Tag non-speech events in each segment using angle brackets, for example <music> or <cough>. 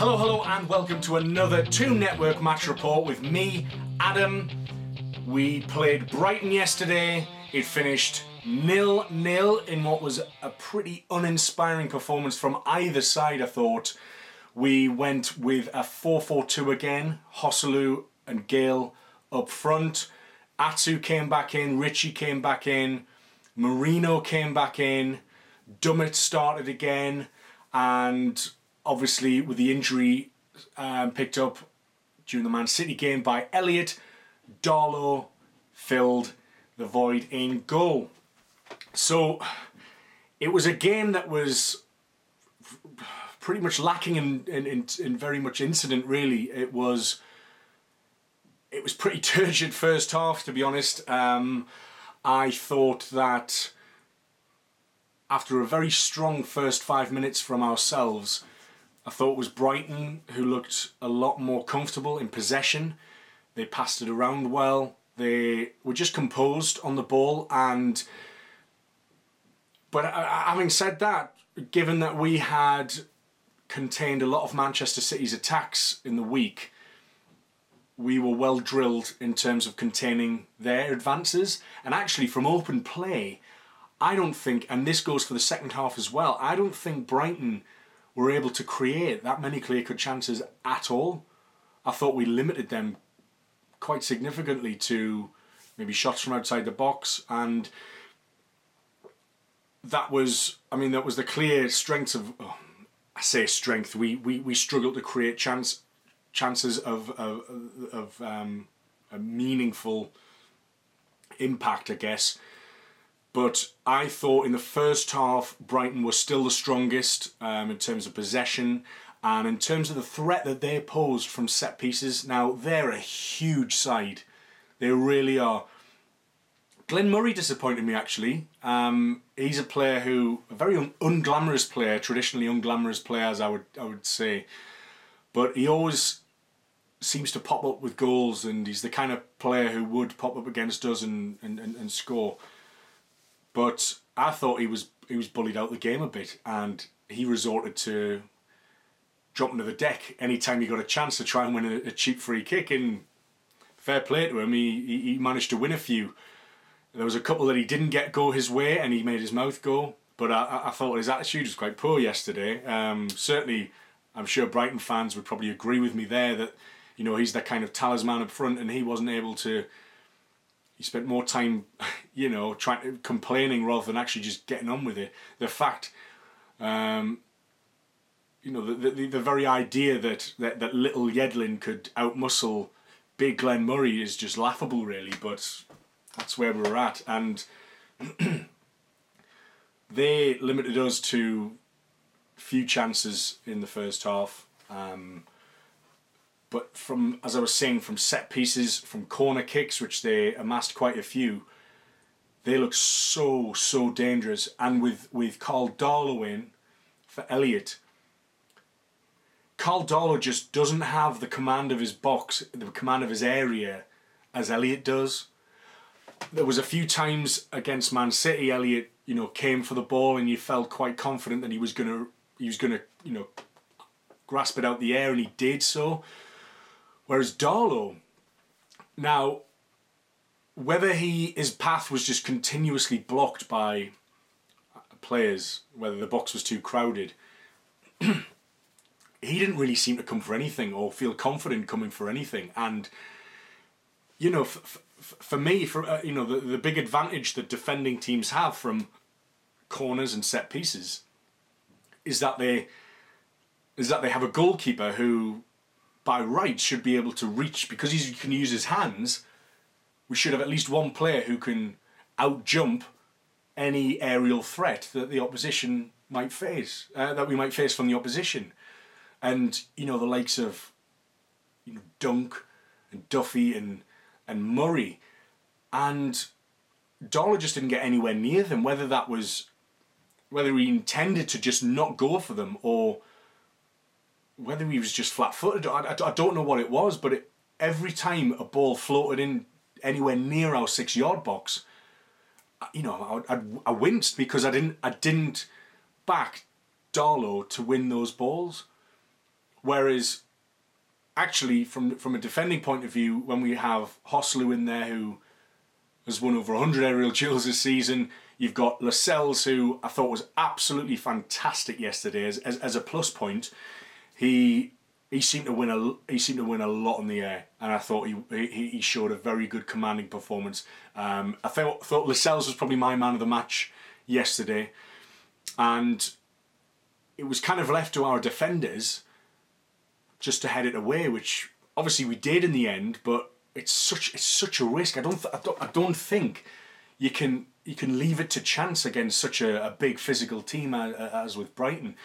Hello, hello, and welcome to another Toon Network match report with me, Adam. We played Brighton yesterday. It finished nil nil in what was a pretty uninspiring performance from either side, I thought. We went with a 4 4 2 again. Joselu and Gayle up front. Atsu came back in, Ritchie came back in, Merino came back in, Dummett started again, and obviously with the injury um, picked up during the Man City game by Elliot, Darlow filled the void in goal. So it was a game that was pretty much lacking in, in, in, in very much incident really. It was it was pretty <laughs> turgid first half to be honest. Um, I thought that after a very strong first five minutes from ourselves, I thought was Brighton who looked a lot more comfortable in possession. They passed it around well. They were just composed on the ball, and but uh, having said that, given that we had contained a lot of Manchester City's attacks in the week, we were well drilled in terms of containing their advances, and actually from open play, I don't think, and this goes for the second half as well. I don't think Brighton were able to create that many clear cut chances at all. I thought we limited them quite significantly to maybe shots from outside the box and that was I mean that was the clear strength of oh, I say strength we, we, we struggled to create chance chances of of, of um, a meaningful impact I guess but I thought in the first half, Brighton was still the strongest um, in terms of possession and in terms of the threat that they posed from set pieces. Now, they're a huge side. They really are. Glenn Murray disappointed me actually. Um, he's a player who, a very un- unglamorous player, traditionally unglamorous player, as I would, I would say. But he always seems to pop up with goals, and he's the kind of player who would pop up against us and, and, and, and score. But I thought he was he was bullied out the game a bit, and he resorted to dropping to the deck anytime he got a chance to try and win a, a cheap free kick. And fair play to him, he, he managed to win a few. There was a couple that he didn't get go his way, and he made his mouth go. But I, I thought his attitude was quite poor yesterday. Um, certainly, I'm sure Brighton fans would probably agree with me there that you know he's that kind of talisman up front, and he wasn't able to he spent more time, <laughs> you know, trying to, complaining rather than actually just getting on with it. The fact, um, you know, the, the, the very idea that, that that little Yedlin could outmuscle big Glenn Murray is just laughable, really. But that's where we're at, and <clears throat> they limited us to few chances in the first half. Um, but from, as I was saying, from set pieces, from corner kicks, which they amassed quite a few, they look so so dangerous. And with with Karl Darlow in for Elliot, Karl Darlow just doesn't have the command of his box, the command of his area, as Elliot does. There was a few times against Man City, Elliot, you know, came for the ball, and you felt quite confident that he was gonna he was gonna you know grasp it out the air, and he did so. Whereas Darlow, now, whether he his path was just continuously blocked by players, whether the box was too crowded, <clears throat> he didn't really seem to come for anything or feel confident coming for anything. And you know, f- f- for me, for uh, you know, the, the big advantage that defending teams have from corners and set pieces is that they is that they have a goalkeeper who by rights should be able to reach because he can use his hands. We should have at least one player who can out jump any aerial threat that the opposition might face, uh, that we might face from the opposition, and you know the likes of you know Dunk and Duffy and and Murray, and Darlow just didn't get anywhere near them. Whether that was whether he intended to just not go for them or whether he was just flat-footed, I, I, I don't know what it was, but it, every time a ball floated in anywhere near our six-yard box, you know, I, I, I winced because I didn't I didn't back Darlow to win those balls. Whereas, actually, from from a defending point of view, when we have Joselu in there who has won over 100 aerial duels this season, you've got Lascelles who I thought was absolutely fantastic yesterday as, as, as a plus point. He he seemed to win a he seemed to win a lot in the air, and I thought he he, he showed a very good commanding performance. Um, I thought thought Lascelles was probably my man of the match yesterday, and it was kind of left to our defenders just to head it away, which obviously we did in the end. But it's such it's such a risk. I don't th- I don't I don't think you can you can leave it to chance against such a, a big physical team as, as with Brighton.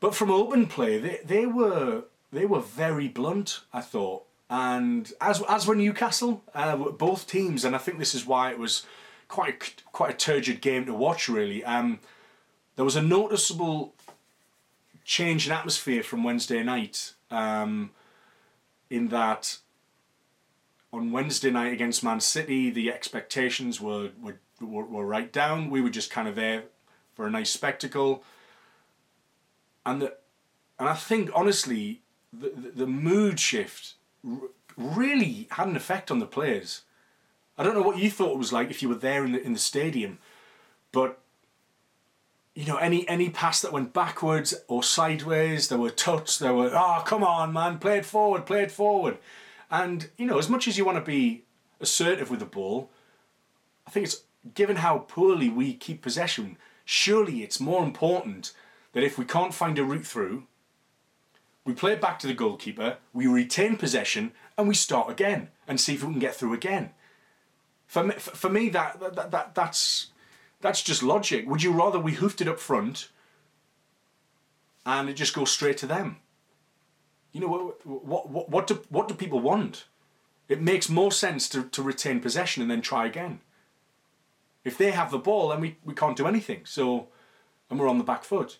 But from open play, they, they were they were very blunt. I thought, and as as were Newcastle, uh, both teams, and I think this is why it was quite quite a turgid game to watch. Really, um, there was a noticeable change in atmosphere from Wednesday night. Um, in that, on Wednesday night against Man City, the expectations were were were, were right down. We were just kind of there for a nice spectacle, and the, and I think honestly the, the, mood shift really had an effect on the players. I don't know what you thought it was like if you were there in the in the stadium, but you know any any pass that went backwards or sideways, there were tuts, there were oh come on man, play it forward, play it forward, and you know as much as you want to be assertive with the ball, I think it's given how poorly we keep possession. Surely it's more important that if we can't find a route through, we play it back to the goalkeeper, we retain possession, and we start again and see if we can get through again. For me, for me that, that, that that's that's just logic. Would you rather we hoofed it up front and it just goes straight to them? You know what what what, what do what do people want? It makes more sense to, to retain possession and then try again. If they have the ball, then we, we can't do anything. So and we're on the back foot.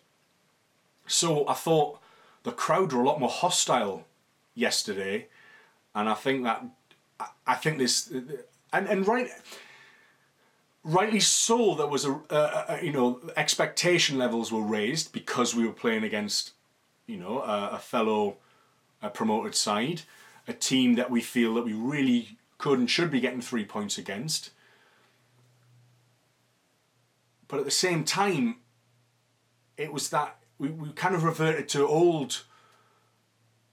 So I thought the crowd were a lot more hostile yesterday, and I think that I think this and and right rightly so there was a, you know expectation levels were raised because we were playing against you know a, a fellow a promoted side a team that we feel that we really could and should be getting three points against. But at the same time it was that we, we kind of reverted to old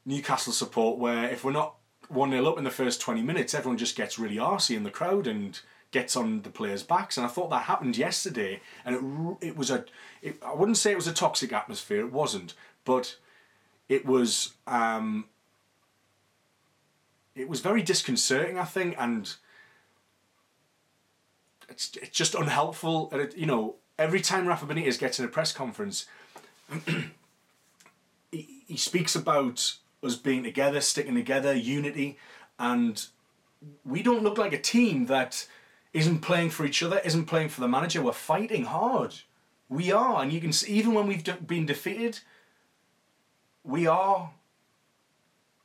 Newcastle support where if we're not 1 0 up in the first 20 minutes, everyone just gets really arsy in the crowd and gets on the players' backs. And I thought that happened yesterday. And it, it was a, it, I wouldn't say it was a toxic atmosphere, it wasn't. But it was, um, it was very disconcerting, I think. And it's, it's just unhelpful. And it, you know, every time Rafa Benitez gets in a press conference, <clears throat> he, he speaks about us being together, sticking together, unity, and we don't look like a team that isn't playing for each other, isn't playing for the manager. We're fighting hard. We are, and you can see even when we've been defeated, we are.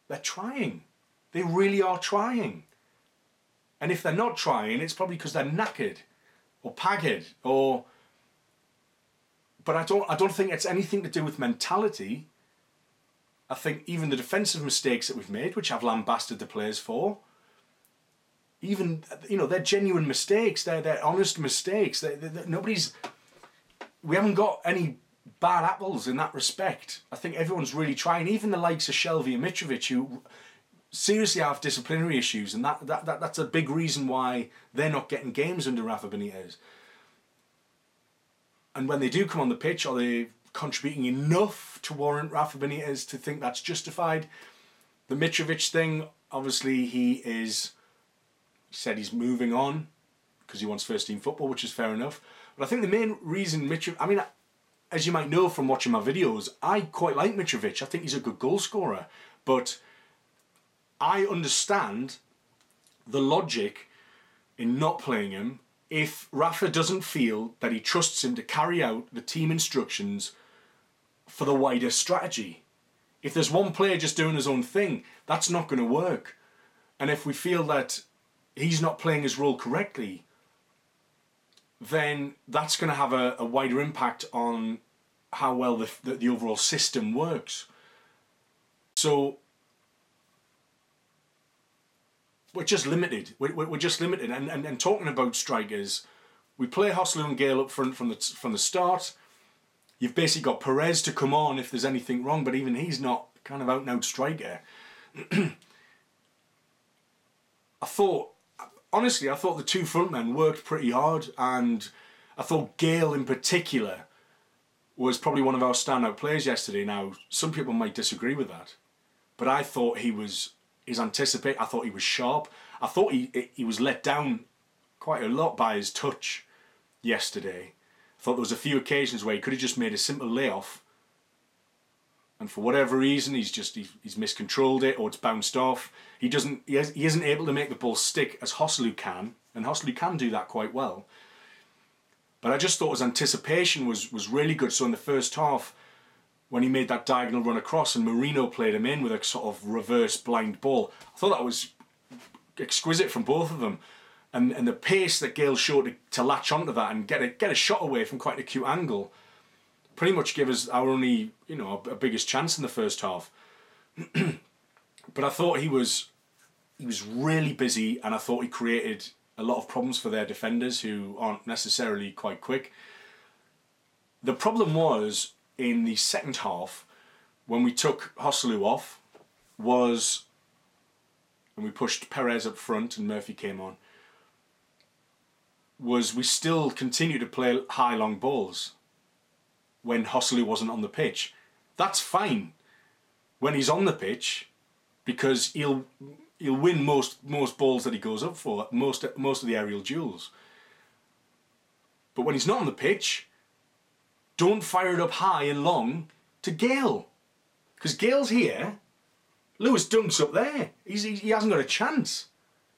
They're trying. They really are trying. And if they're not trying, it's probably because they're knackered, or pagged, or but I don't I don't think it's anything to do with mentality. I think even the defensive mistakes that we've made, which I've lambasted the players for, even you know they're genuine mistakes. They're they're honest mistakes. They're, they're, nobody's. We haven't got any bad apples in that respect. I think everyone's really trying. Even the likes of Shelvey and Mitrovic, who seriously have disciplinary issues, and that, that, that that's a big reason why they're not getting games under Rafa Benitez and when they do come on the pitch, are they contributing enough to warrant Rafa Benitez to think that's justified? The Mitrovic thing, obviously, he is he said he's moving on because he wants first team football, which is fair enough. But I think the main reason Mitrovic, I mean, as you might know from watching my videos, I quite like Mitrovic. I think he's a good goal scorer, but I understand the logic in not playing him if Rafa doesn't feel that he trusts him to carry out the team instructions for the wider strategy. If there's one player just doing his own thing, that's not going to work. And if we feel that he's not playing his role correctly, then that's going to have a, a wider impact on how well the, the, the overall system works. So we're just limited. We're, we're just limited. And, and, and talking about strikers, we play Joselu and Gayle up front from the, from the start. You've basically got Perez to come on if there's anything wrong, but even he's not kind of out and out striker. <clears throat> I thought, honestly, I thought the two front men worked pretty hard, and I thought Gayle in particular was probably one of our standout players yesterday. Now, some people might disagree with that, but I thought he was his anticipate. I thought he was sharp. I thought he he was let down quite a lot by his touch yesterday. I thought there was a few occasions where he could have just made a simple layoff, and for whatever reason, he's just he's, he's miscontrolled it or it's bounced off. He doesn't he, has, he isn't able to make the ball stick as Joselu can, and Joselu can do that quite well. But I just thought his anticipation was was really good. So in the first half, when he made that diagonal run across and Merino played him in with a sort of reverse blind ball, I thought that was exquisite from both of them. And and the pace that Gayle showed to, to latch onto that and get a get a shot away from quite an acute angle, pretty much gave us our only you know a biggest chance in the first half. <clears throat> but I thought he was he was really busy, and I thought he created a lot of problems for their defenders who aren't necessarily quite quick. The problem was in the second half when we took Joselu off was and we pushed Perez up front and Murphy came on was we still continued to play high long balls when Joselu wasn't on the pitch. That's fine when he's on the pitch because he'll he'll win most most balls that he goes up for, most most of the aerial duels. But when he's not on the pitch, don't fire it up high and long to Gayle. Because Gayle's here, Lewis Dunk's up there. He's, he, he hasn't got a chance.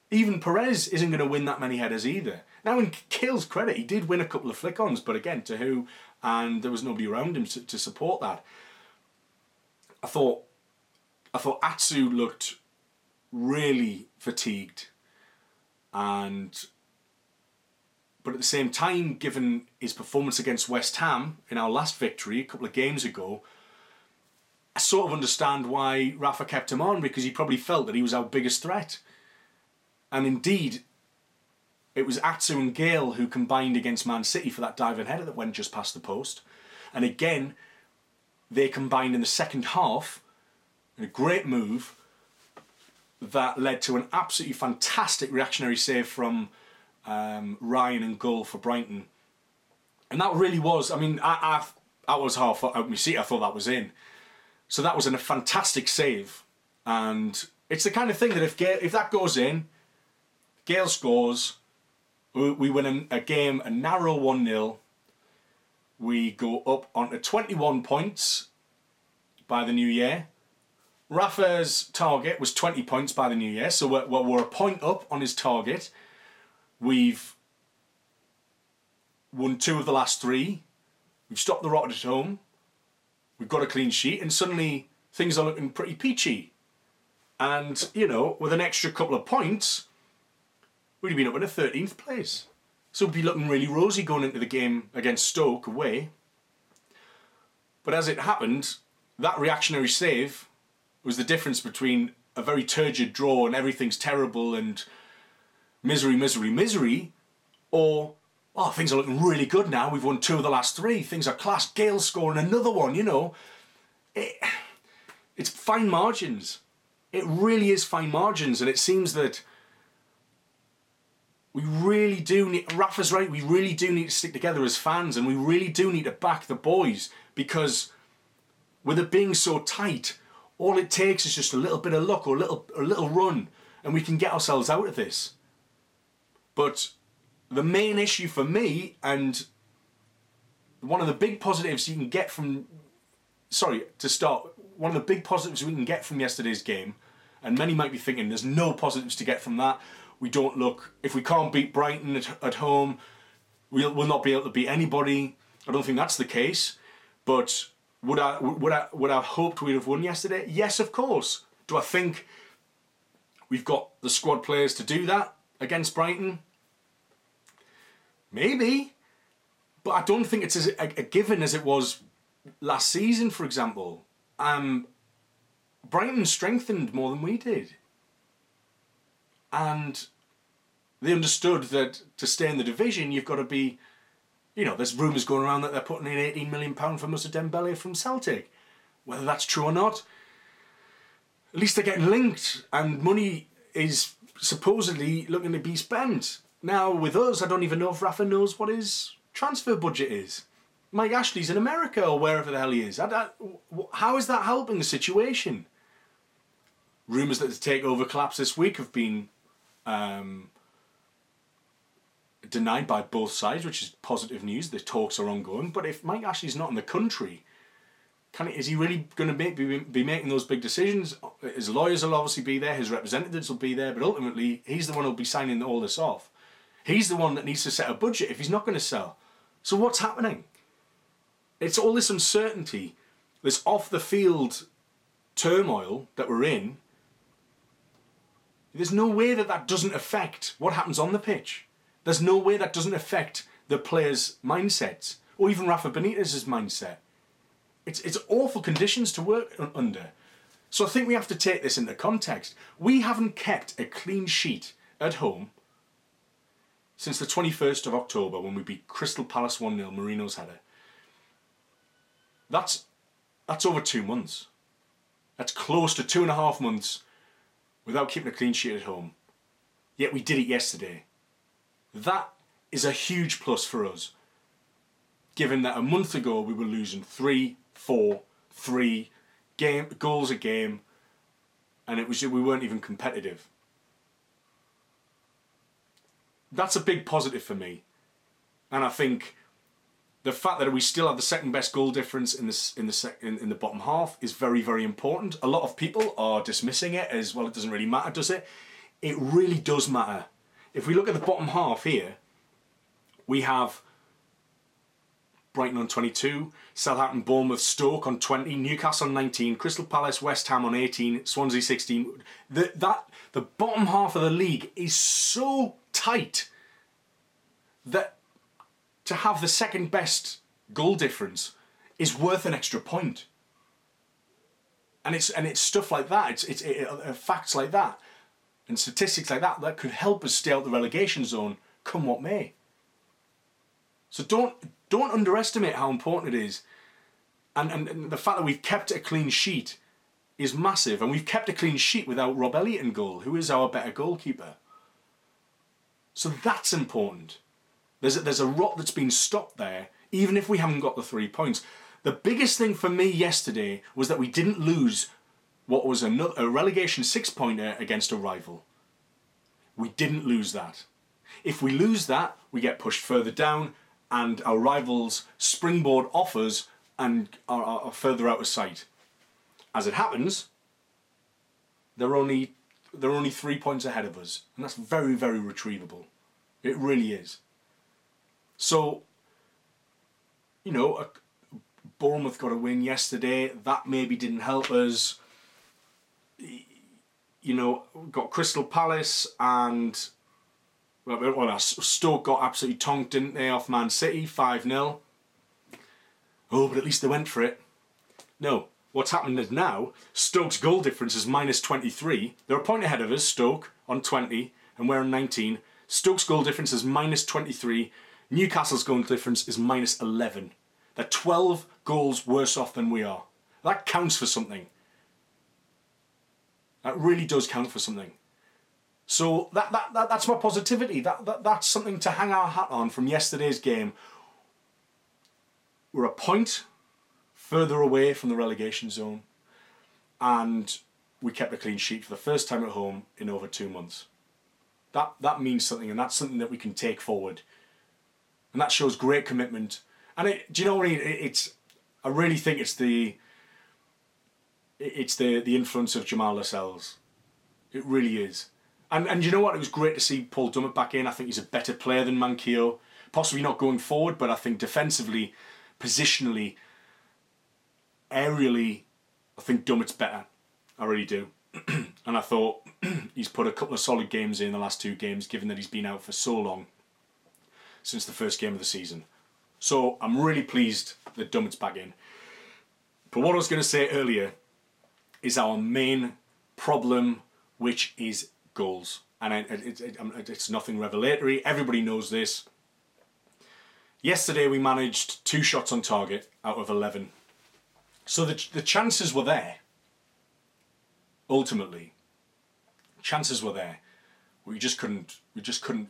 Even Perez isn't going to win that many headers either. Now, in Gayle's credit, he did win a couple of flick ons, but again, to who? And there was nobody around him to, to support that. I thought, I thought Atsu looked really fatigued and but at the same time given his performance against West Ham in our last victory a couple of games ago I sort of understand why Rafa kept him on because he probably felt that he was our biggest threat. And indeed it was Atsu and Gayle who combined against Man City for that diving header that went just past the post. And again they combined in the second half in a great move that led to an absolutely fantastic reactionary save from um, Ryan and goal for Brighton. And that really was, I mean, I, I, I was half out my seat, I thought that was in. So that was a fantastic save. And it's the kind of thing that if, Gayle, if that goes in, Gayle scores, we, we win a, a game, a narrow 1 0. We go up onto 21 points by the new year. Rafa's target was 20 points by the new year, so we're, we're a point up on his target. We've won two of the last three. We've stopped the rot at home. We've got a clean sheet, and suddenly things are looking pretty peachy. And, you know, with an extra couple of points, we'd have been up in a 13th place. So we'd be looking really rosy going into the game against Stoke away. But as it happened, that reactionary save was the difference between a very turgid draw and everything's terrible and misery, misery, misery, or oh, things are looking really good now. We've won two of the last three. Things are class. Gayle scoring another one. You know, it, it's fine margins. It really is fine margins, and it seems that we really do need. Rafa's right. We really do need to stick together as fans, and we really do need to back the boys because with it being so tight, all it takes is just a little bit of luck or a little a little run, and we can get ourselves out of this. But the main issue for me, and one of the big positives you can get from, sorry, to start, one of the big positives we can get from yesterday's game, and many might be thinking there's no positives to get from that. We don't look, if we can't beat Brighton at, at home, we'll, we'll not be able to beat anybody. I don't think that's the case. But would I would I would I have hoped we'd have won yesterday? Yes, of course. Do I think we've got the squad players to do that against Brighton? Maybe, but I don't think it's as a, a given as it was last season, for example. Um, Brighton strengthened more than we did. And they understood that to stay in the division, you've got to be, you know, there's rumours going around that they're putting in £18 million for Moussa Dembele from Celtic. Whether that's true or not, at least they're getting linked and money is supposedly looking to be spent. Now, with us, I don't even know if Rafa knows what his transfer budget is. Mike Ashley's in America or wherever the hell he is. I, I, how is that helping the situation? Rumours that the takeover collapse this week have been um, denied by both sides, which is positive news. The talks are ongoing. But if Mike Ashley's not in the country, can he, is he really going to make, be, be making those big decisions? His lawyers will obviously be there, his representatives will be there, but ultimately he's the one who'll be signing all this off. He's the one that needs to set a budget if he's not going to sell. So what's happening? It's all this uncertainty, this off the field turmoil that we're in. There's no way that that doesn't affect what happens on the pitch. There's no way that doesn't affect the players' mindsets or even Rafa Benitez's mindset. It's, it's awful conditions to work under. So I think we have to take this into context. We haven't kept a clean sheet at home since the 21st of October when we beat Crystal Palace 1 0, Merino's header. That's, that's over two months. That's close to two and a half months without keeping a clean sheet at home. Yet we did it yesterday. That is a huge plus for us, given that a month ago we were losing three, four, three game goals a game, and it was we weren't even competitive that's a big positive for me. And I think the fact that we still have the second best goal difference in the in the sec, in, in the bottom half is very very important. A lot of people are dismissing it as well. It doesn't really matter, does it? It really does matter. If we look at the bottom half here, we have Brighton on 22, Southampton, Bournemouth, Stoke on 20, Newcastle on 19, Crystal Palace, West Ham on 18, Swansea 16. The, that, the bottom half of the league is so tight that to have the second best goal difference is worth an extra point. And it's and it's stuff like that. It's it's it, uh, facts like that, and statistics like that that could help us stay out the relegation zone, come what may. So don't don't underestimate how important it is, and and, and the fact that we've kept a clean sheet is massive, and we've kept a clean sheet without Rob Elliot in goal, who is our better goalkeeper. So that's important. There's a, there's a rot that's been stopped there, even if we haven't got the three points. The biggest thing for me yesterday was that we didn't lose what was a, a relegation six pointer against a rival. We didn't lose that. If we lose that, we get pushed further down, and our rivals springboard offers and are, are further out of sight. As it happens, they're only they're only three points ahead of us, and that's very, very retrievable. It really is. So, you know, Bournemouth got a win yesterday. That maybe didn't help us. You know, got Crystal Palace and well, Stoke got absolutely tonked, didn't they, off Man City, 5 0. Oh, but at least they went for it. No, what's happened is now Stoke's goal difference is minus 23. They're a point ahead of us, Stoke, on 20, and we're on 19. Stoke's goal difference is minus 23. Newcastle's goal difference is minus 11. They're 12 goals worse off than we are. That counts for something. That really does count for something. So that, that, that that's my positivity. That, that that's something to hang our hat on from yesterday's game. We're a point further away from the relegation zone, and we kept a clean sheet for the first time at home in over two months. That that means something, and that's something that we can take forward, and that shows great commitment. And it, do you know what I mean? It, it's I really think it's the it's the the influence of Jamal Lascelles. It really is. And and you know what? It was great to see Paul Dummett back in. I think he's a better player than Manquillo. Possibly not going forward, but I think defensively, positionally, aerially, I think Dummett's better. I really do. <clears throat> and I thought <clears throat> he's put a couple of solid games in the last two games, given that he's been out for so long since the first game of the season. So I'm really pleased that Dummett's back in. But what I was going to say earlier is our main problem, which is goals. And it, it, it, it's nothing revelatory. Everybody knows this. Yesterday we managed two shots on target out of 11. So the, the chances were there. Ultimately, chances were there. We just couldn't. We just couldn't.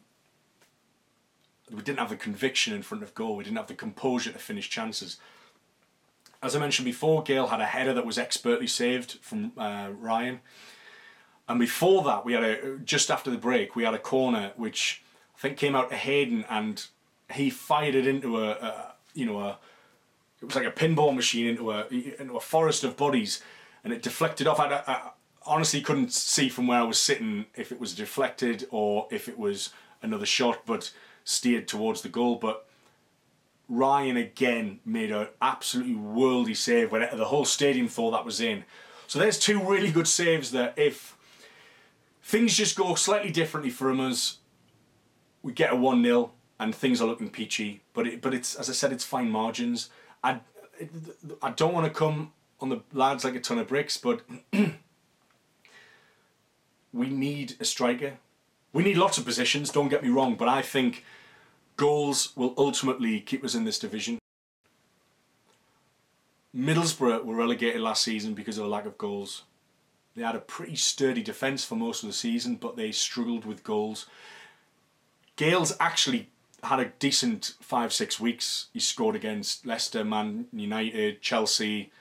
We didn't have the conviction in front of goal. We didn't have the composure to finish chances. As I mentioned before, Gayle had a header that was expertly saved from uh, Ryan. And before that, we had a just after the break, we had a corner which I think came out to Hayden, and he fired it into a, a you know a it was like a pinball machine into a into a forest of bodies, and it deflected off. I, I honestly couldn't see from where I was sitting if it was deflected or if it was another shot, but steered towards the goal. But Ryan again made an absolutely worldy save when the whole stadium thought that was in. So there's two really good saves that if things just go slightly differently from us, we get a 1 0 and things are looking peachy. But it, but it's as I said, it's fine margins. I I don't want to come on the lads like a ton of bricks, but <clears throat> we need a striker. We need lots of positions. Don't get me wrong, but I think goals will ultimately keep us in this division. Middlesbrough were relegated last season because of a lack of goals. They had a pretty sturdy defence for most of the season, but they struggled with goals. Gayle's actually had a decent five, six weeks. He scored against Leicester, Man United, Chelsea.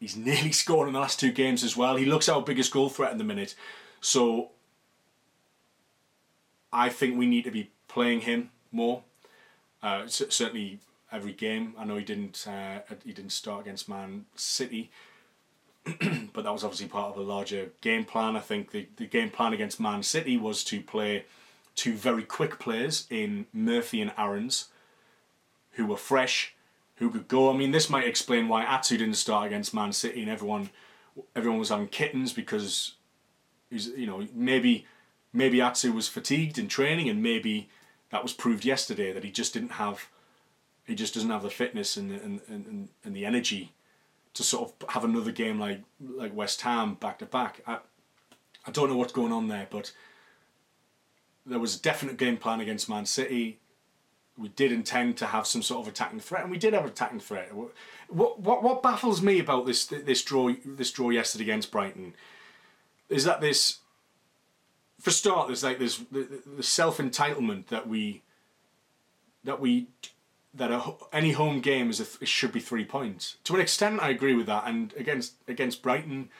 He's <laughs> nearly scored in the last two games as well. He looks our biggest goal threat in the minute. So I think we need to be playing him more. Uh, certainly every game. I know he didn't. Uh, he didn't start against Man City, <clears throat> but that was obviously part of a larger game plan. I think the, the game plan against Man City was to play two very quick players in Murphy and Aarons, who were fresh, who could go. I mean, this might explain why Atsu didn't start against Man City and everyone everyone was having kittens because he's you know maybe maybe Atsu was fatigued in training and maybe that was proved yesterday that he just didn't have he just doesn't have the fitness and and, and, and the energy to sort of have another game like like West Ham back to back. I I don't know what's going on there, but there was a definite game plan against Man City. We did intend to have some sort of attacking threat, and we did have attacking threat. What what what baffles me about this this draw this draw yesterday against Brighton is that this for start there's like this the, the self entitlement that we that we that a, any home game is a, should be three points. To an extent, I agree with that. And against against Brighton,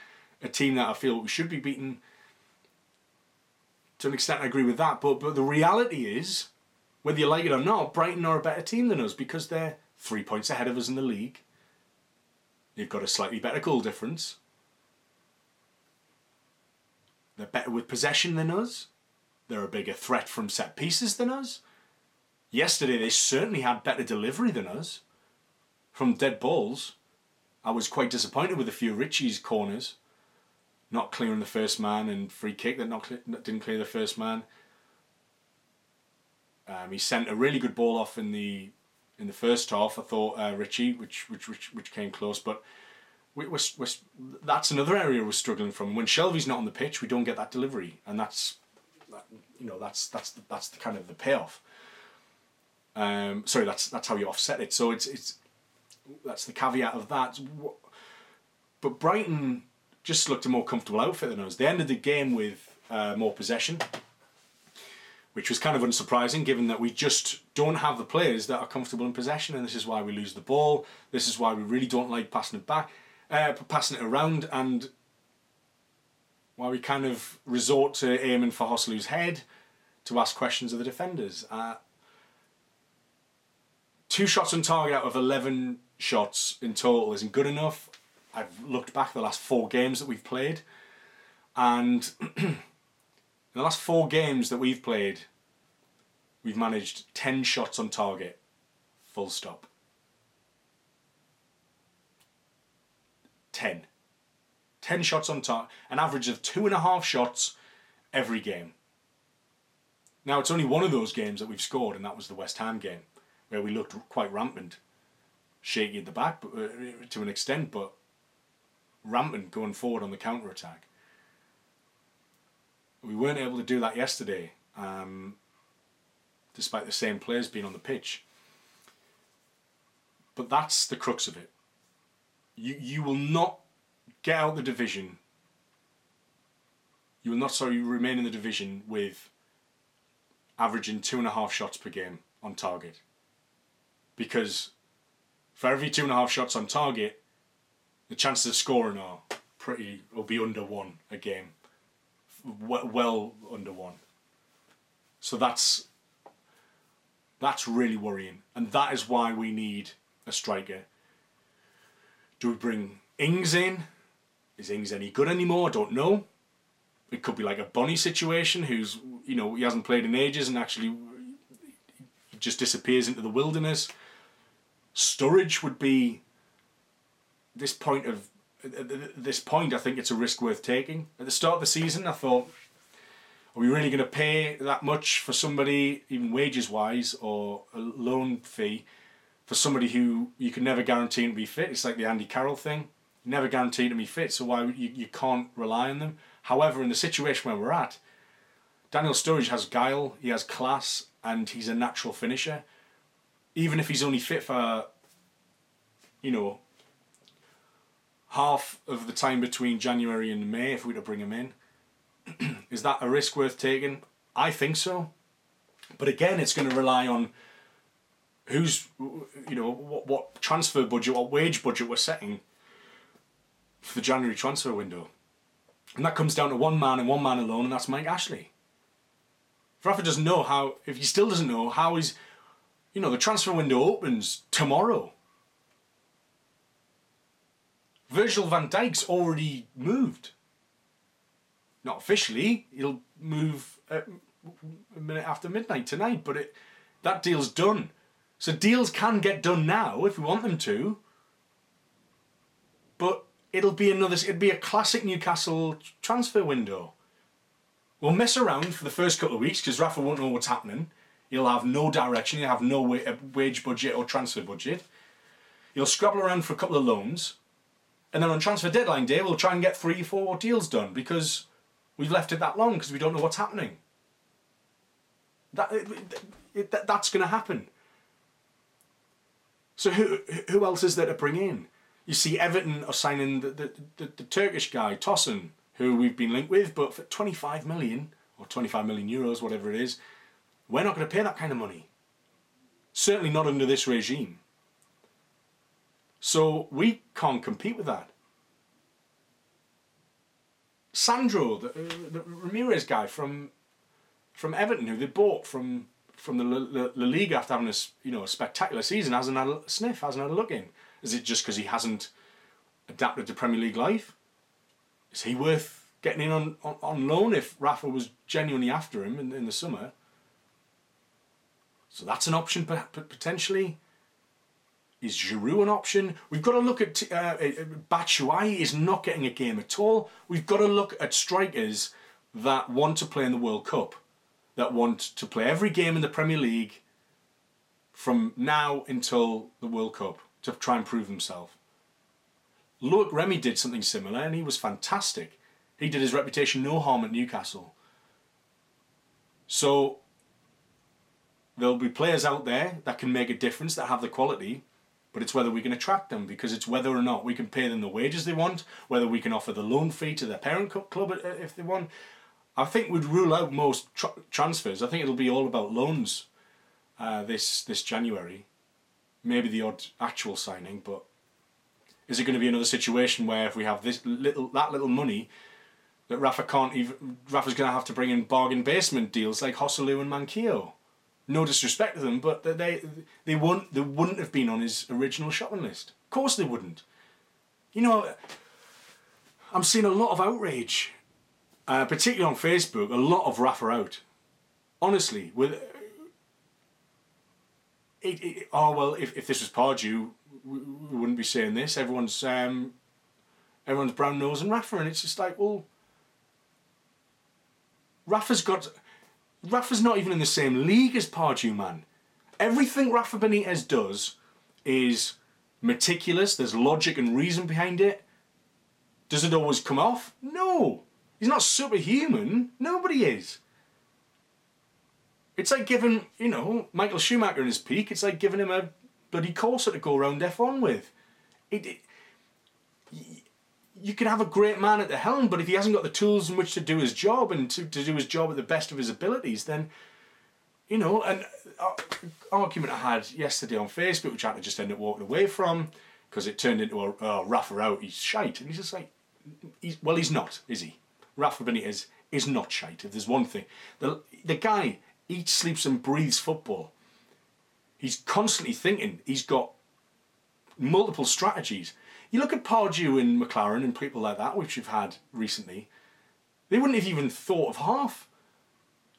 a team that I feel we should be beaten, to an extent, I agree with that. But but the reality is, whether you like it or not, Brighton are a better team than us because they're three points ahead of us in the league. They've got a slightly better goal difference. They're better with possession than us. They're a bigger threat from set pieces than us. Yesterday, they certainly had better delivery than us from dead balls. I was quite disappointed with a few Ritchie's corners not clearing the first man and free kick that not didn't clear the first man. Um, he sent a really good ball off in the in the first half. I thought uh, Ritchie, which, which which which came close, but we, we're, we're, that's another area we're struggling from. When Shelvey's not on the pitch, we don't get that delivery, and that's you know that's that's the, that's the kind of the payoff. Um, sorry, that's that's how you offset it. So it's it's that's the caveat of that. But Brighton just looked a more comfortable outfit than us. They ended the game with uh, more possession, which was kind of unsurprising given that we just don't have the players that are comfortable in possession, and this is why we lose the ball. This is why we really don't like passing it back, uh, passing it around, and why we kind of resort to aiming for Joselu's head to ask questions of the defenders. Uh, two shots on target out of 11 shots in total isn't good enough. I've looked back the last four games that we've played, and <clears throat> in the last four games that we've played, we've managed 10 shots on target, full stop. 10. 10 shots on target, an average of two and a half shots every game. Now, it's only one of those games that we've scored, and that was the West Ham game, where we looked quite rampant, shaky at the back but, uh, to an extent, but rampant going forward on the counter attack. We weren't able to do that yesterday, um, despite the same players being on the pitch. But that's the crux of it. You you will not get out the division. You will not sorry remain in the division with averaging two and a half shots per game on target. Because for every two and a half shots on target, the chances of scoring are pretty will be under one a game, well, under one. So that's that's really worrying, and that is why we need a striker. Do we bring Ings in? Is Ings any good anymore? I don't know. It could be like a Bony situation, who's you know he hasn't played in ages and actually just disappears into the wilderness. Sturridge would be this point of this point. I think it's a risk worth taking. At the start of the season, I thought, are we really going to pay that much for somebody, even wages wise, or a loan fee? for somebody who you can never guarantee to be fit. It's like the Andy Carroll thing. Never guarantee to be fit, so why you, you can't rely on them. However, in the situation where we're at, Daniel Sturridge has guile, he has class, and he's a natural finisher. Even if he's only fit for, you know, half of the time between January and May, if we were to bring him in, <clears throat> is that a risk worth taking? I think so. But again, it's going to rely on who's you know what what transfer budget, what wage budget we're setting for the January transfer window, and that comes down to one man and one man alone, and that's Mike Ashley. Rafa doesn't know how, if he still doesn't know how he's, you know, the transfer window opens tomorrow. Virgil van Dijk's already moved. Not officially, he'll move uh, a minute after midnight tonight, but it that deal's done. So deals can get done now if we want them to. But it'll be another it'd be a classic Newcastle transfer window. We'll mess around for the first couple of weeks because Rafa won't know what's happening. He'll have no direction, you'll have no uh, wage budget or transfer budget. You'll scrabble around for a couple of loans. And then on transfer deadline day, we'll try and get three, four deals done because we've left it that long because we don't know what's happening. That, it, it, that that's going to happen. So who who else is there to bring in? You see, Everton are signing the the, the, the Turkish guy Tosun, who we've been linked with, but for twenty five million or twenty five million euros, whatever it is, we're not going to pay that kind of money. Certainly not under this regime. So we can't compete with that. Sandro, the, uh, the Ramirez guy from from Everton, who they bought from from the La, La, Liga after having a you know a spectacular season hasn't had a sniff, hasn't had a look in. Is it just because he hasn't adapted to Premier League life? Is he worth getting in on, on, on loan if Rafa was genuinely after him in, in the summer? So that's an option potentially. Is Giroud an option? We've got to look at uh, uh, Batshuayi is not getting a game at all. We've got to look at strikers that want to play in the World Cup that want to play every game in the Premier League from now until the World Cup to try and prove themselves. Loic Remy did something similar and he was fantastic. He did his reputation no harm at Newcastle. So there'll be players out there that can make a difference, that have the quality, but it's whether we can attract them because it's whether or not we can pay them the wages they want, whether we can offer the loan fee to their parent club if they want, I think we'd rule out most tra- transfers. I think it'll be all about loans uh, this this January. Maybe the odd actual signing, but is it going to be another situation where if we have this little that little money, that Rafa can't even Rafa's going to have to bring in bargain basement deals like Joselu and Manquillo. No disrespect to them, but they they won't they wouldn't have been on his original shopping list. Of course they wouldn't. You know, I'm seeing a lot of outrage uh, particularly on Facebook, a lot of Rafa out. Honestly, with it, it, oh well, if, if this was Pardew, we, wouldn't be saying this. Everyone's um, everyone's brown nose and Rafa, and it's just like, well, Rafa's got Rafa's not even in the same league as Pardew, man. Everything Rafa Benitez does is meticulous. There's logic and reason behind it. Does it always come off? No. He's not superhuman. Nobody is. It's like giving, you know, Michael Schumacher in his peak, it's like giving him a bloody Corsa to go around F1 with. It, it, you can have a great man at the helm, but if he hasn't got the tools in which to do his job and to, to do his job at the best of his abilities, then, you know, an uh, argument I had yesterday on Facebook, which I had to just end up walking away from, because it turned into a oh, Rafa out, he's shite. And he's just like, he's, well, he's not, is he? Rafa Benitez is not shite. If there's one thing, the the guy eats, sleeps, and breathes football. He's constantly thinking. He's got multiple strategies. You look at Pardew and McClaren and people like that, which you've had recently. They wouldn't have even thought of half.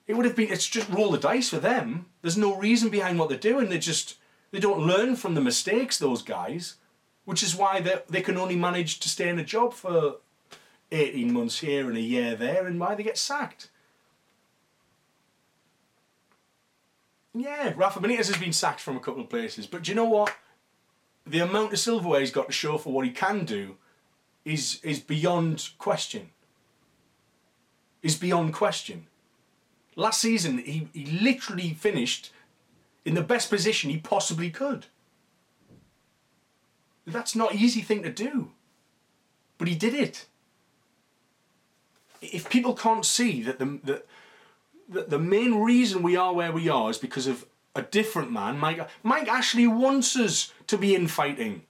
It would have been. It's just roll the dice for them. There's no reason behind what they're doing. They just they don't learn from the mistakes. Those guys, which is why they they can only manage to stay in a job for 18 months here and a year there and why they get sacked. Yeah, Rafa Benitez has been sacked from a couple of places, but do you know what? The amount of silverware he's got to show for what he can do is is beyond question. Is beyond question. Last season, he, he literally finished in the best position he possibly could. That's not an easy thing to do. But he did it if people can't see that the, the, the, the main reason we are where we are is because of a different man, Mike, Mike Ashley wants us to be infighting.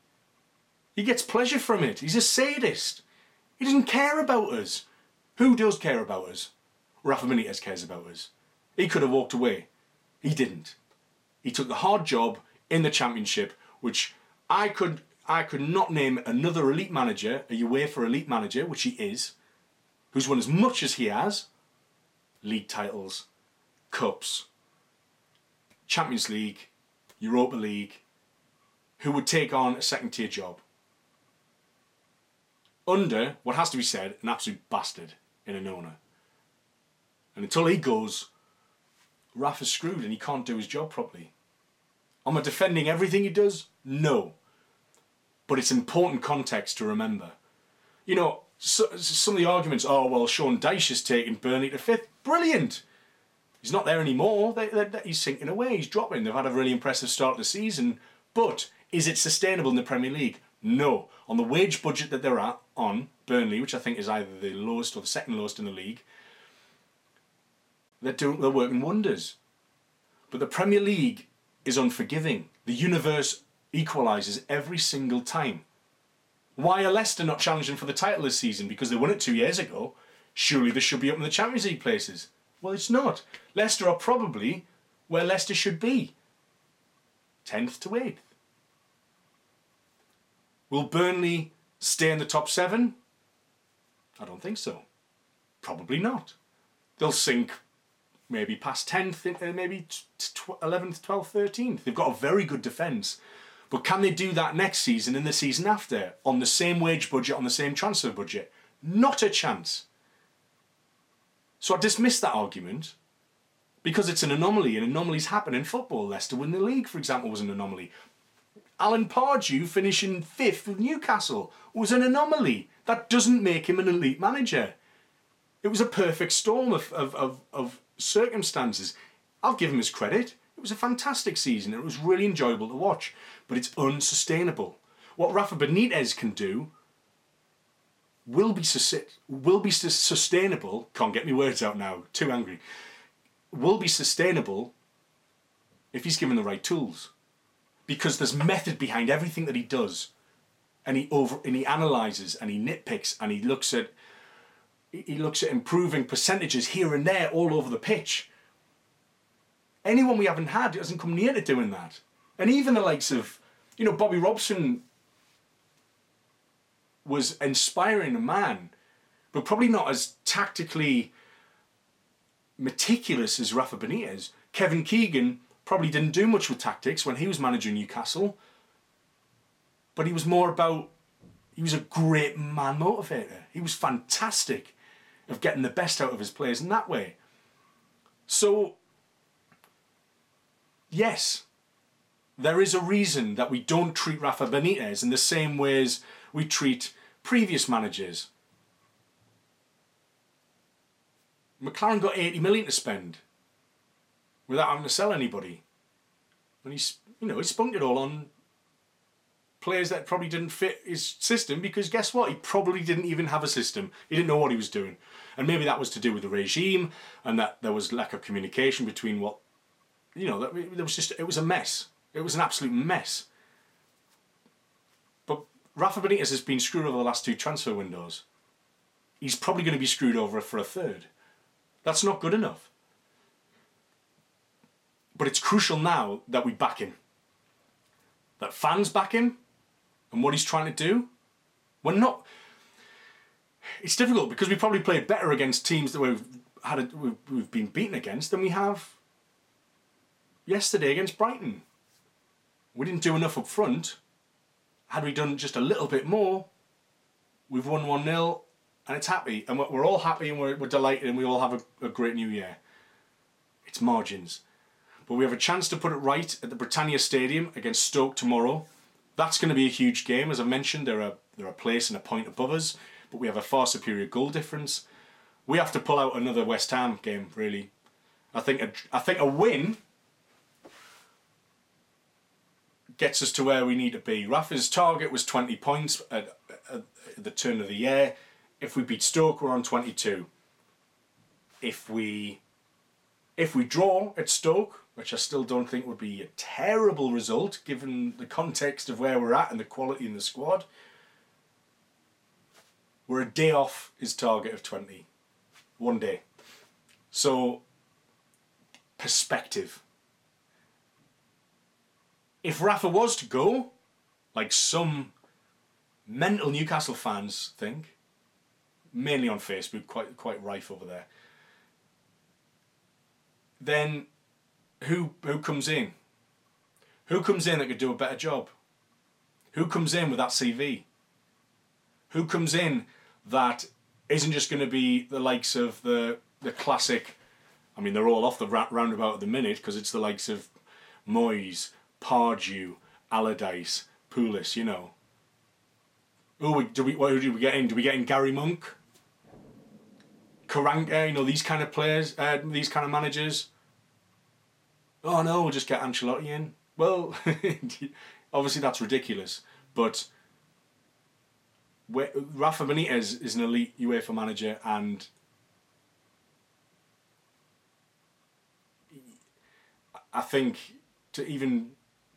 He gets pleasure from it. He's a sadist. He doesn't care about us. Who does care about us? Rafa Benitez cares about us. He could have walked away. He didn't. He took the hard job in the championship, which I could I could not name another elite manager, a UEFA elite manager, which he is, who's won as much as he has league titles, cups, Champions League, Europa League, who would take on a second tier job. Under, what has to be said, an absolute bastard in an owner. And until he goes, Rafa's screwed and he can't do his job properly. Am I defending everything he does? No. But it's important context to remember. You know, so, some of the arguments, oh, well, Sean Dyche has taken Burnley to fifth. Brilliant. He's not there anymore. They, they, they, he's sinking away. He's dropping. They've had a really impressive start to the season. But is it sustainable in the Premier League? No. On the wage budget that they're at, on Burnley, which I think is either the lowest or the second lowest in the league, they're, doing, they're working wonders. But the Premier League is unforgiving. The universe equalises every single time. Why are Leicester not challenging for the title this season? Because they won it two years ago. Surely they should be up in the Champions League places. Well, it's not. Leicester are probably where Leicester should be 10th to 8th. Will Burnley stay in the top seven? I don't think so. Probably not. They'll sink maybe past 10th, uh, maybe 11th, 12th, 13th. They've got a very good defence. But can they do that next season and the season after on the same wage budget, on the same transfer budget? Not a chance. So I dismiss that argument because it's an anomaly and anomalies happen in football. Leicester win the league, for example, was an anomaly. Alan Pardew finishing fifth with Newcastle was an anomaly. That doesn't make him an elite manager. It was a perfect storm of, of, of, of circumstances. I'll give him his credit. It was a fantastic season. It was really enjoyable to watch, but it's unsustainable. What Rafa Benitez can do will be will be sustainable. Can't get me words out now. Too angry. Will be sustainable if he's given the right tools, because there's method behind everything that he does, and he over and he analyzes and he nitpicks and he looks at he looks at improving percentages here and there all over the pitch anyone we haven't had hasn't come near to doing that. And even the likes of, you know, Bobby Robson was inspiring a man, but probably not as tactically meticulous as Rafa Benitez. Kevin Keegan probably didn't do much with tactics when he was managing Newcastle, but he was more about, he was a great man motivator. He was fantastic of getting the best out of his players in that way. So yes, there is a reason that we don't treat Rafa Benitez in the same ways we treat previous managers. McClaren got 80 million to spend without having to sell anybody. And he's, you know, he spunked it all on players that probably didn't fit his system because guess what? He probably didn't even have a system. He didn't know what he was doing. And maybe that was to do with the regime and that there was lack of communication between what, you know, that, there was just, it was a mess. It was an absolute mess. Rafa Benitez has been screwed over the last two transfer windows. He's probably going to be screwed over for a third. That's not good enough. But it's crucial now that we back him. That fans back him and what he's trying to do. We're not. It's difficult because we probably played better against teams that we've had a, we've, we've been beaten against than we have yesterday against Brighton. We didn't do enough up front. Had we done just a little bit more, we've won 1 0 and it's happy. And we're all happy and we're, we're delighted and we all have a, a great new year. It's margins. But we have a chance to put it right at the Britannia Stadium against Stoke tomorrow. That's going to be a huge game. As I mentioned, they're a, they're a place and a point above us, but we have a far superior goal difference. We have to pull out another West Ham game, really. I think a, I think a win gets us to where we need to be. Rafa's target was 20 points at, at, the turn of the year. If we beat Stoke, we're on 22. If we if we draw at Stoke, which I still don't think would be a terrible result given the context of where we're at and the quality in the squad, we're a day off his target of 20. One day. So, perspective. If Rafa was to go, like some mental Newcastle fans think, mainly on Facebook, quite quite rife over there then who who comes in? Who comes in that could do a better job? Who comes in with that CV? Who comes in that isn't just going to be the likes of the the classic? I mean, they're all off the roundabout at the minute because it's the likes of Moyes, Pardew, Allardyce, Pulis. You know. Oh, do we? What do we get in? Do we get in Gary Monk? Karanka, you know, these kind of players, uh, these kind of managers. Oh no, we'll just get Ancelotti in. Well, <laughs> obviously that's ridiculous, but Rafa Benitez is an elite UEFA manager, and I think to even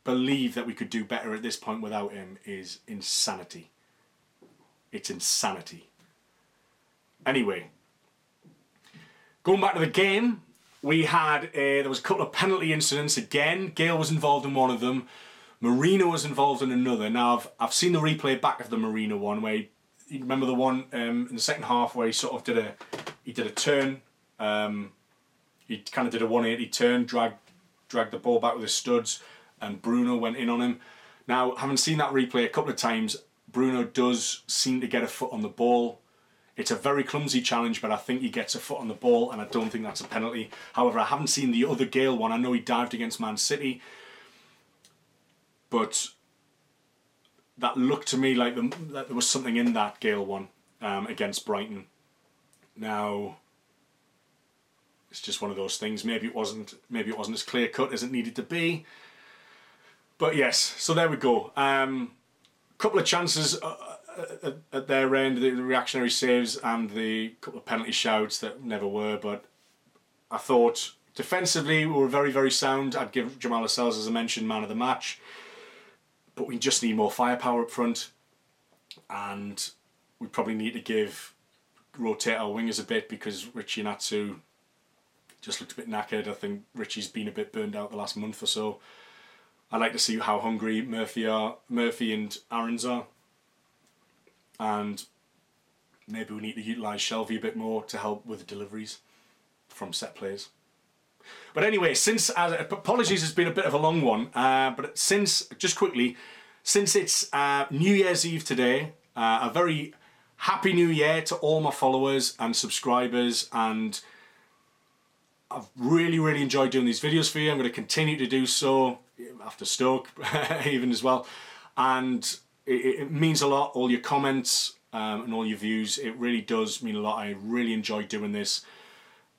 believe that we could do better at this point without him is insanity. It's insanity. Anyway, Going back to the game, we had a, there was a couple of penalty incidents again. Gayle was involved in one of them. Merino was involved in another. Now I've I've seen the replay back of the Merino one where he, you remember the one um, in the second half where he sort of did a he did a turn. Um, he kind of did a 180 turn, dragged dragged the ball back with his studs, and Bruno went in on him. Now, having seen that replay a couple of times, Bruno does seem to get a foot on the ball. It's a very clumsy challenge, but I think he gets a foot on the ball, and I don't think that's a penalty. However, I haven't seen the other Gayle one. I know he dived against Man City, but that looked to me like, the, that there was something in that Gayle one um, against Brighton. Now, it's just one of those things. Maybe it wasn't. Maybe it wasn't as clear cut as it needed to be. But yes, so there we go. Um, couple of chances. Uh, at, at their end, the, the reactionary saves and the couple of penalty shouts that never were. But I thought defensively we were very, very sound. I'd give Jamal Lascelles, as I mentioned, man of the match. But we just need more firepower up front. And we probably need to give rotate our wingers a bit because Ritchie and Atsu just looked a bit knackered. I think Ritchie's been a bit burned out the last month or so. I like to see how hungry Murphy are, Murphy and Aarons are and maybe we need to utilise Shelvey a bit more to help with deliveries from set plays. But anyway, since uh, apologies has been a bit of a long one, uh, but since just quickly, since it's uh, New Year's Eve today, uh, a very happy New Year to all my followers and subscribers, and I've really really enjoyed doing these videos for you. I'm going to continue to do so after Stoke, <laughs> even as well, and it, it means a lot. All your comments, um, and all your views. It really does mean a lot. I really enjoy doing this.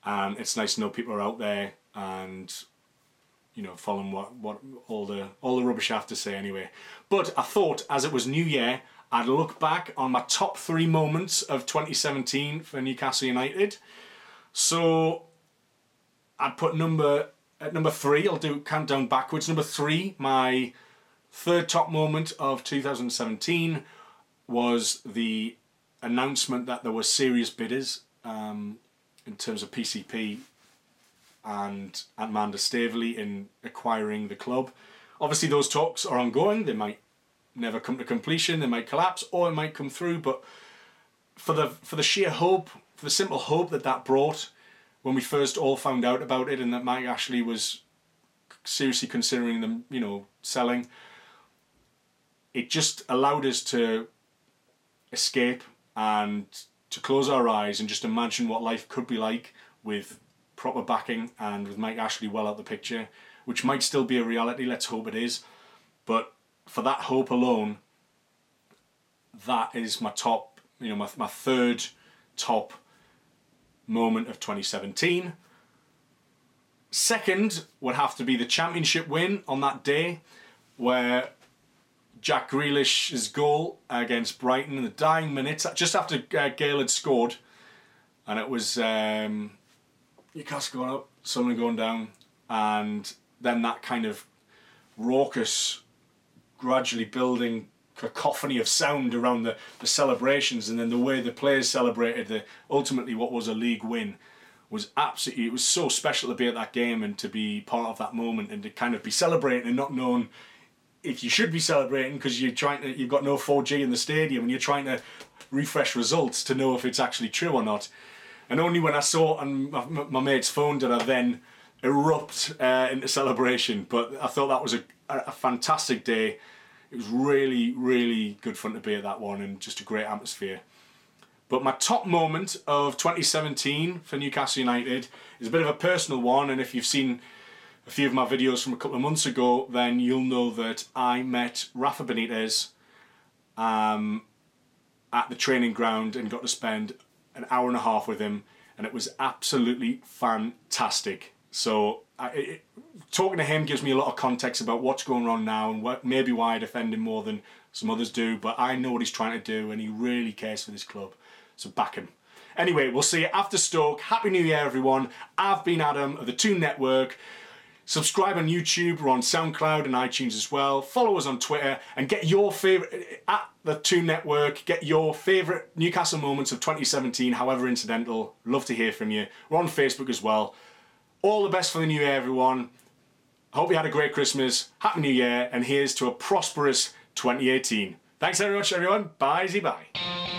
And it's nice to know people are out there and you know following what, what all the all the rubbish I have to say anyway. But I thought as it was New Year, I'd look back on my top three moments of 2017 for Newcastle United. So I'd put number at number three. I'll do countdown backwards. Number three, my third top moment of 2017 was the announcement that there were serious bidders um, in terms of PCP and Amanda Staveley in acquiring the club. Obviously, those talks are ongoing. They might never come to completion. They might collapse, or it might come through. But for the for the sheer hope, for the simple hope that that brought, when we first all found out about it, and that Mike Ashley was seriously considering them, you know, selling. It just allowed us to escape and to close our eyes and just imagine what life could be like with proper backing and with Mike Ashley well out the picture, which might still be a reality. Let's hope it is. But for that hope alone, that is my top, you know, my, my third top moment of 2017. Second would have to be the championship win on that day, where Jack Grealish's goal against Brighton in the dying minutes, just after uh, Gayle had scored, and it was um, Newcastle going up, Sunderland going down, and then that kind of raucous, gradually building cacophony of sound around the, the celebrations, and then the way the players celebrated the ultimately what was a league win was absolutely it was so special to be at that game and to be part of that moment and to kind of be celebrating and not knowing if you should be celebrating because you're trying to you've got no 4G in the stadium and you're trying to refresh results to know if it's actually true or not. And only when I saw it on my, my mate's phone did I then erupt uh, into celebration. But I thought that was a, a fantastic day. It was really, really good fun to be at that one and just a great atmosphere. But my top moment of 2017 for Newcastle United is a bit of a personal one, and if you've seen a few of my videos from a couple of months ago, then you'll know that I met Rafa Benitez um, at the training ground and got to spend an hour and a half with him, and it was absolutely fantastic. So, I, it, talking to him gives me a lot of context about what's going on now and what maybe why I defend him more than some others do. But I know what he's trying to do, and he really cares for this club. So back him. Anyway, we'll see you after Stoke. Happy New Year, everyone. I've been Adam of the Toon Network. Subscribe on YouTube, we're on SoundCloud and iTunes as well. Follow us on Twitter and get your favourite, at the Toon Network, get your favourite Newcastle moments of 2017, however incidental. Love to hear from you. We're on Facebook as well. All the best for the new year, everyone. Hope you had a great Christmas. Happy New Year, and here's to a prosperous 2018. Thanks very much, everyone. Bye, bye.